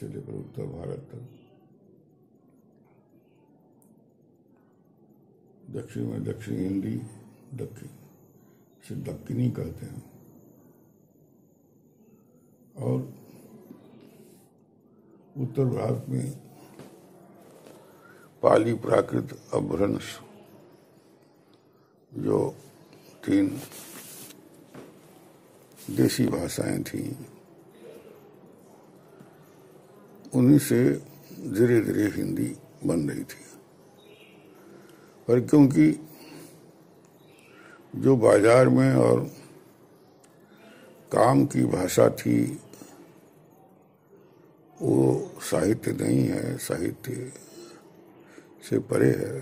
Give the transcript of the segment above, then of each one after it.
से लेकर उत्तर भारत तक। दक्षिण में दक्षिण हिंदी, दक्षिण से दक्षिणी कहते हैं। और उत्तर भारत में पाली प्राकृत अभ्रंश, जो तीन देसी भाषाएँ थी। उन्हीं से धीरे धीरे हिंदी बन रही थी। पर क्योंकि जो बाज़ार में और काम की भाषा थी, वो साहित्य नहीं है, साहित्य से परे है।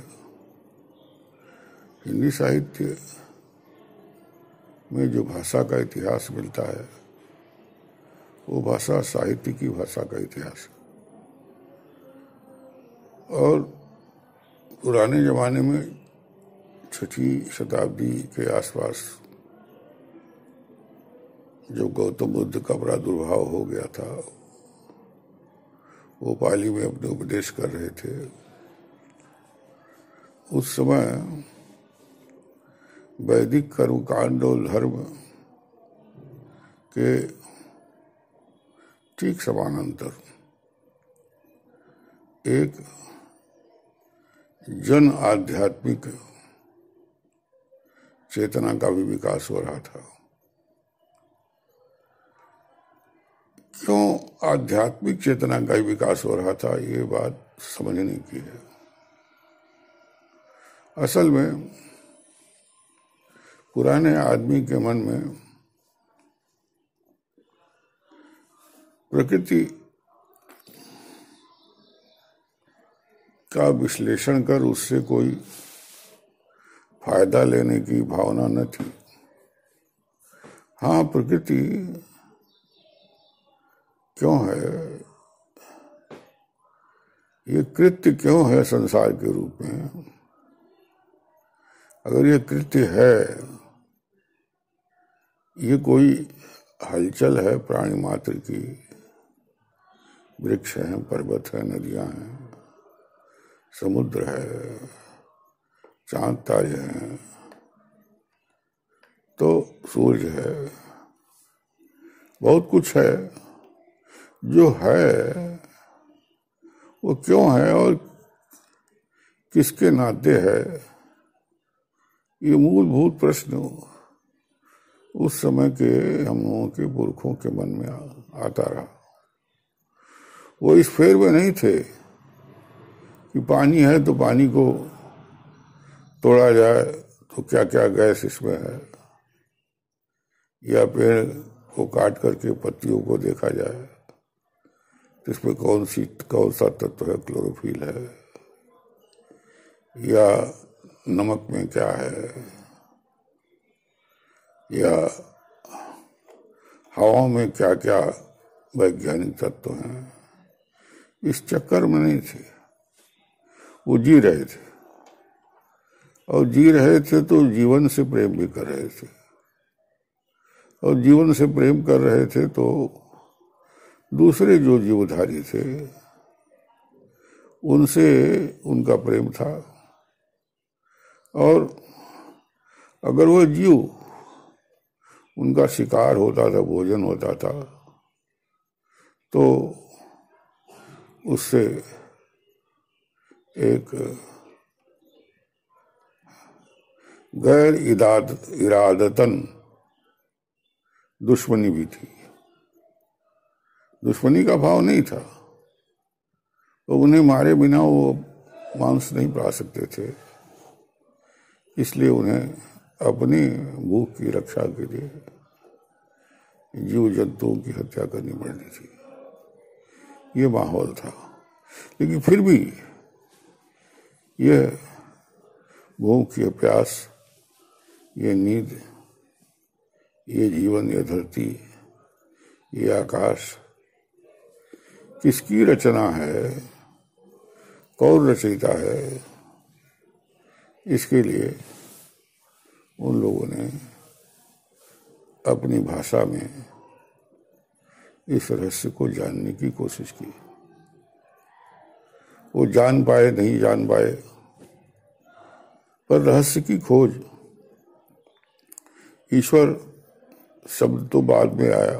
हिंदी साहित्य में जो भाषा का इतिहास मिलता है, वो भाषा साहित्य की भाषा का इतिहास है। और पुराने जमाने में छठी शताब्दी के आसपास जो गौतम बुद्ध का प्रादुर्भाव हो गया था, वो पाली में अपने उपदेश कर रहे थे। उस समय वैदिक कर्मकांड और धर्म के ठीक समानांतर एक जन आध्यात्मिक चेतना का भी विकास हो रहा था। क्यों आध्यात्मिक चेतना का ही विकास हो रहा था, ये बात समझने की है। असल में, पुराने आदमी के मन में प्रकृति का विश्लेषण कर उससे कोई फ़ायदा लेने की भावना न थी। हाँ प्रकृति क्यों है? ये कृत्य क्यों है संसार के रूप में? अगर ये कृत्य है, ये कोई हलचल है? प्राणी मात्र की वृक्ष हैं, पर्वत है, नदियाँ हैं। समुद्र है, चाँद तारे हैं तो सूर्य है, बहुत कुछ है, जो है, वो क्यों है और किसके नाते है, ये मूलभूत प्रश्न उस समय के हम लोगों के पुरखों के मन में आता रहा। वो इस फेर में नहीं थे। कि पानी है तो पानी को तोड़ा जाए तो क्या क्या गैस इसमें है? या पेड़ को काट करके पत्तियों को देखा जाए तो इसमें कौन सी कौन सा तत्व है? क्लोरोफिल है। या नमक में क्या है? या हवा में क्या क्या वैज्ञानिक तत्व हैं? इस चक्कर में नहीं थे। वो जी रहे थे। और जी रहे थे तो जीवन से प्रेम भी कर रहे थे। और जीवन से प्रेम कर रहे थे तो दूसरे जो जीवधारी थे, उनसे उनका प्रेम था। और अगर वो जीव उनका शिकार होता था, भोजन होता था तो उससे एक गैर इराद इरादतन दुश्मनी भी थी। दुश्मनी का भाव नहीं था। तो उन्हें मारे बिना वो मांस नहीं पा सकते थे। इसलिए उन्हें अपनी भूख की रक्षा के लिए जीव जंतुओं की हत्या करनी पड़ती थी। ये माहौल था। लेकिन फिर भी यह भूख ये प्यास ये नींद, ये जीवन, ये धरती, ये आकाश, किसकी रचना है, कौन रचयिता है, इसके लिए उन लोगों ने अपनी भाषा में इस रहस्य को जानने की कोशिश की। वो जान पाए, नहीं जान पाए। पर रहस्य की खोज, ईश्वर शब्द तो बाद में आया।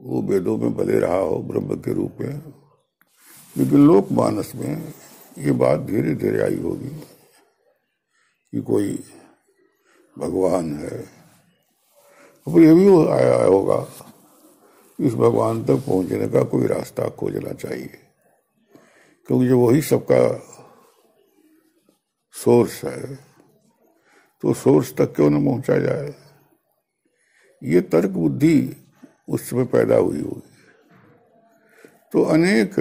वो वेदों में भले रहा हो, ब्रह्म के रूप में। लेकिन लोक मानस में ये बात धीरे धीरे आई होगी कि कोई भगवान है। अब ये भी आया होगा। इस भगवान तक पहुँचने का कोई रास्ता खोजना चाहिए। क्योंकि जो वही सबका सोर्स है तो सोर्स तक क्यों न पहुँचा जाए? ये तर्क बुद्धि उस समय पैदा हुई होगी। तो अनेक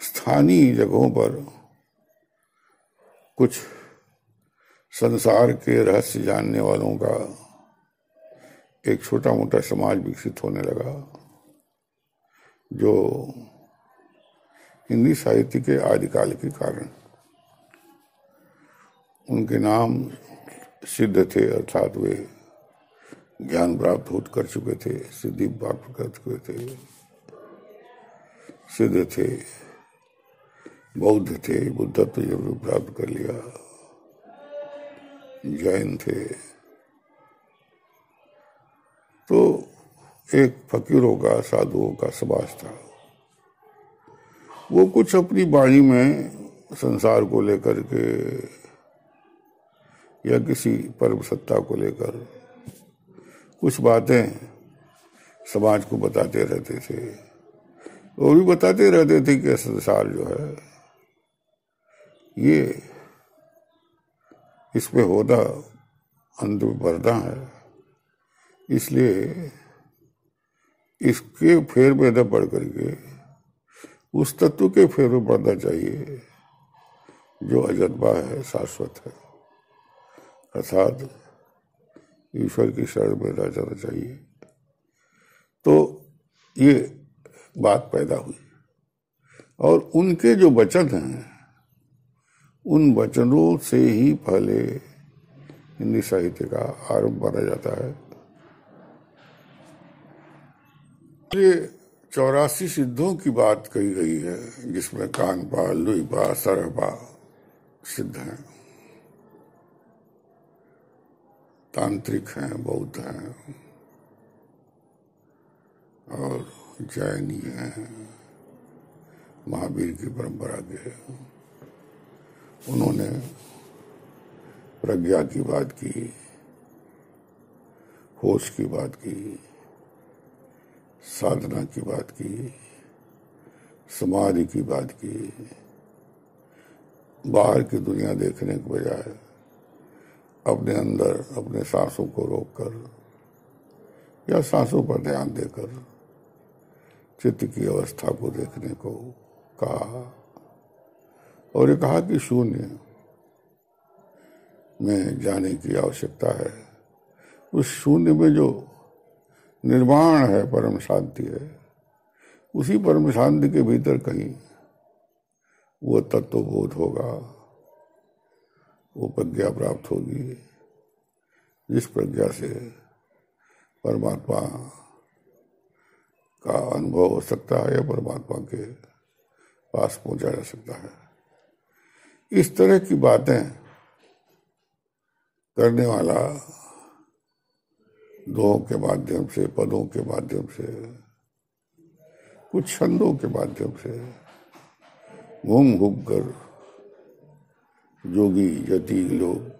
स्थानीय जगहों पर कुछ संसार के रहस्य जानने वालों का एक छोटा मोटा समाज विकसित होने लगा, जो हिंदी साहित्य के आदिकाल के कारण उनके नाम सिद्ध थे, अर्थात वे ज्ञान प्राप्त हो कर चुके थे, सिद्धि प्राप्त कर चुके थे, सिद्ध थे, बौद्ध थे, बुद्धत्व ज़रूर प्राप्त कर लिया, जैन थे। तो एक फकीरों का, साधुओं का समाज था। वो कुछ अपनी बाणी में संसार को लेकर के या किसी परम सत्ता को लेकर कुछ बातें समाज को बताते रहते थे वो भी बताते रहते थे कि संसार जो है, ये इसमें होना अंत में बढ़ना है। इसलिए इसके फेर में न पढ़ करके उस तत्व के फेर में पढ़ना चाहिए जो अजन्मा है, शाश्वत है। अर्थात ईश्वर की शरण में रह जाना चाहिए। तो ये बात पैदा हुई। और उनके जो वचन हैं, उन वचनों से ही पहले हिंदी साहित्य का आरंभ माना जाता है। ये चौरासी सिद्धों की बात कही गई है, जिसमें कानपा, लुईपा, सरपा सिद्ध हैं। तांत्रिक हैं, बौद्ध हैं, और जैनी हैं, महावीर की परंपरा के उन्होंने प्रज्ञा की बात की, होश की बात की साधना की बात की, समाधि की बात की, बाहर की दुनिया देखने के बजाय अपने अंदर, अपने सांसों को रोककर या सांसों पर ध्यान देकर चित्त की अवस्था को देखने को कहा। और ये कहा कि शून्य में जाने की आवश्यकता है। उस शून्य में जो निर्माण है, परम शांति है। उसी परम शांति के भीतर कहीं वो तत्वबोध होगा, वो प्रज्ञा प्राप्त होगी, जिस प्रज्ञा से परमात्मा का अनुभव हो सकता है या परमात्मा के पास पहुँचा जा सकता है। इस तरह की बातें करने वाला दोहों के माध्यम से, पदों के माध्यम से, कुछ छंदों के माध्यम से घूम घूम कर जोगी यति लोग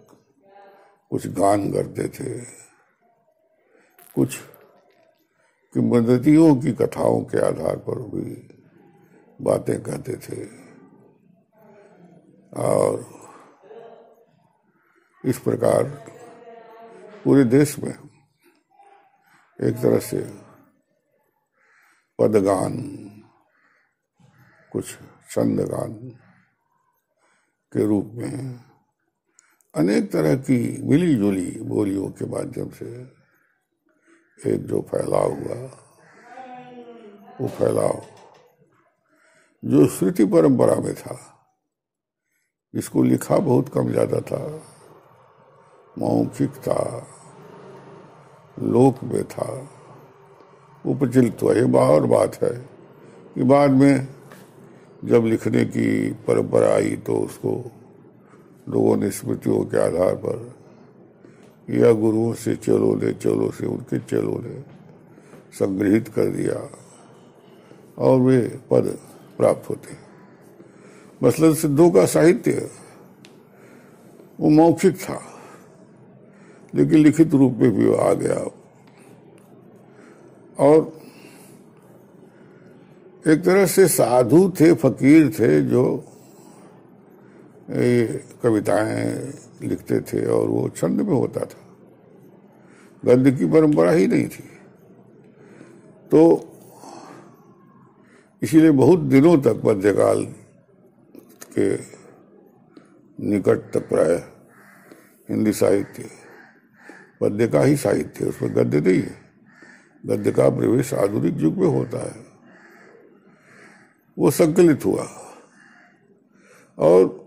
कुछ गान करते थे, कुछ किंवदंतियों की कथाओं के आधार पर भी बातें कहते थे। और इस प्रकार पूरे देश में एक तरह से पदगान, कुछ छंदगान के रूप में अनेक तरह की मिली जुली बोलियों के माध्यम से एक जो फैलाव हुआ, वो फैलाव जो श्रुति परंपरा में था इसको लिखा बहुत कम ज़्यादा था, मौखिक था लोक में था। उपचलित हुआ ये और बात है। कि बाद में जब लिखने की परंपरा आई तो उसको लोगों ने स्मृतियों के आधार पर या गुरुओं से चलो ले, चलो से उनके चलो ले संग्रहित कर दिया और वे पद प्राप्त होते मसलन सिद्धों का साहित्य वो मौखिक था। लेकिन लिखित रूप में भी आ गया। और एक तरह से साधु थे, फकीर थे, जो ये कविताएँ लिखते थे और वो छंद में होता था। गद्य की परंपरा ही नहीं थी। तो इसीलिए बहुत दिनों तक मध्यकाल के निकट तक प्राय हिंदी साहित्य पद्य का ही साहित्य है, उसमें गद्य नहीं है। गद्य का प्रवेश आधुनिक युग में होता है। वो संकलित हुआ। और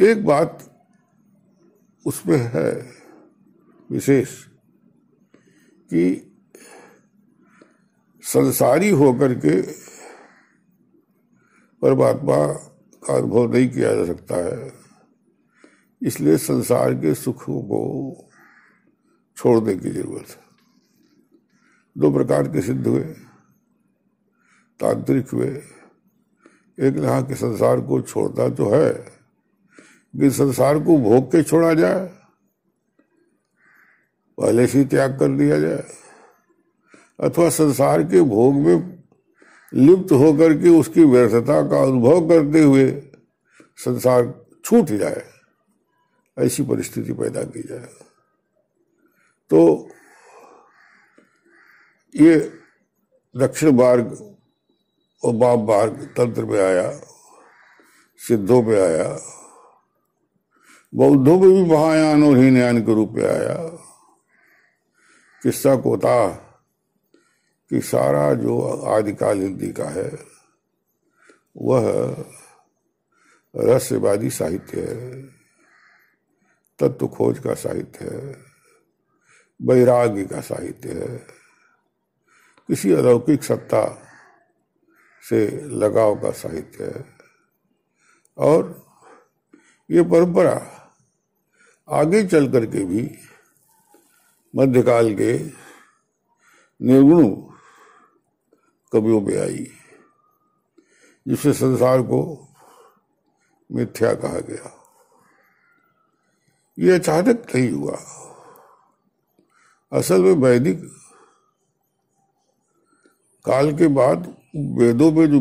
एक बात उसमें है विशेष कि संसारी होकर के परमात्मा का अनुभव नहीं किया जा सकता है। इसलिए संसार के सुखों को छोड़ने की ज़रूरत है। दो प्रकार के सिद्ध हुए, तांत्रिक हुए। एक यहाँ के संसार को छोड़ना तो है, कि संसार को भोग के छोड़ा जाए, पहले से त्याग कर दिया जाए, अथवा संसार के भोग में लिप्त होकर के उसकी व्यर्थता का अनुभव करते हुए संसार छूट जाए, ऐसी परिस्थिति पैदा की जाए। तो ये दक्षिण मार्ग और वाम मार्ग तंत्र में आया, सिद्धों में आया, बौद्धों में भी महायान और हीनयान के रूप में आया। किस्सा को था कि सारा जो आदिकाल हिंदी का है, वह रहस्यवादी साहित्य है तत्व खोज का साहित्य है। वैराग्य का साहित्य है। किसी अलौकिक सत्ता से लगाव का साहित्य है। और ये परंपरा आगे चल करके भी मध्यकाल के निर्गुण कवियों में आई जिससे संसार को मिथ्या कहा गया। ये अचानक नहीं हुआ। असल में वैदिक काल के बाद वेदों में जो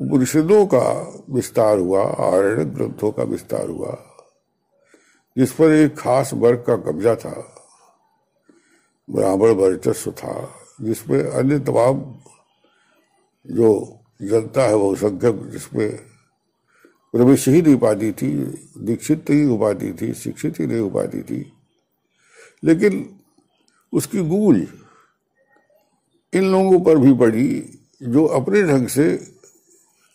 उपनिषदों का विस्तार हुआ, आरण्य ग्रंथों का विस्तार हुआ, जिस पर एक खास वर्ग का कब्जा था, ब्राह्मण वर्चस्व था, जिसमें अन्य तमाम जो जनता है वो संख्यक जिसमें प्रवेश ही नहीं पाती थी, दीक्षित नहीं हो पाती थी, शिक्षित ही नहीं हो पाती थी। लेकिन उसकी गूंज इन लोगों पर भी पड़ी जो अपने ढंग से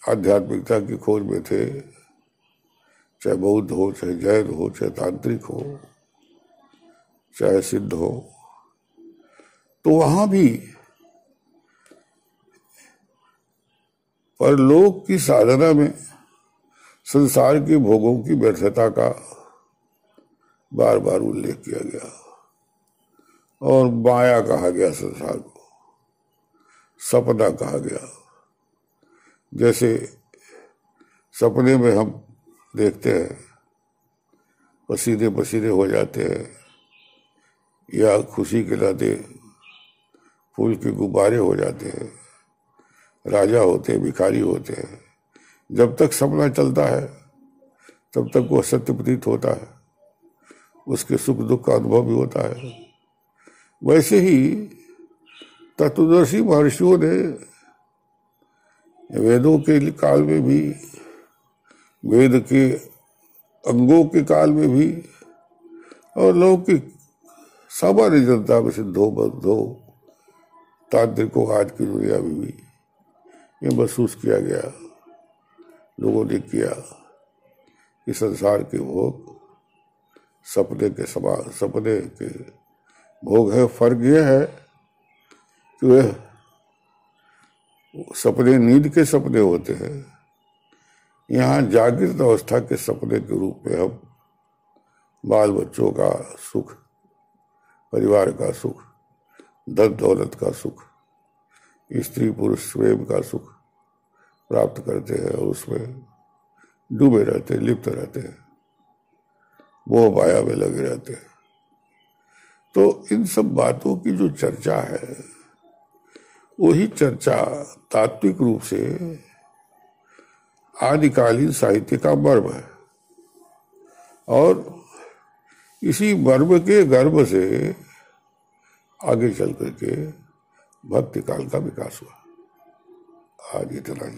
आध्यात्मिकता की खोज में थे, चाहे बौद्ध हो, चाहे जैन हो, चाहे तांत्रिक हो, चाहे सिद्ध हो। तो वहाँ भी परलोक की साधना में संसार के भोगों की व्यर्थता का बार बार उल्लेख किया गया। और माया कहा गया संसार को। सपना कहा गया। जैसे सपने में हम देखते हैं पसीने पसीने हो जाते हैं, या खुशी के नाते फूल के गुब्बारे हो जाते हैं, राजा होते हैं, भिखारी होते हैं। जब तक सपना चलता है, तब तक वो सत्य प्रतीत होता है। उसके सुख दुख का अनुभव भी होता है। वैसे ही तत्वदर्शी महर्षियों ने वेदों के काल में भी, वेद के अंगों के काल में भी, और लौकिक सामान्य जनता में सिद्धो बद्धो तांत्रिकों आज की दुनिया में भी ये महसूस किया गया, लोगों ने किया कि संसार के भोग सपने के समान, सपने के भोग है, फ़र्क यह है कि वह सपने नींद के सपने होते हैं। यहाँ जागृत अवस्था के सपने के रूप में हम बाल बच्चों का सुख, परिवार का सुख धन दौलत का सुख स्त्री पुरुष प्रेम का सुख प्राप्त करते हैं और उसमें डूबे रहते हैं, लिप्त रहते हैं वो माया में लगे रहते हैं। तो इन सब बातों की जो चर्चा है, वही चर्चा तात्विक रूप से आदिकालीन साहित्य का मर्म है। और इसी मर्म के गर्भ से आगे चल करके भक्ति काल का विकास हुआ। आज इतना ही।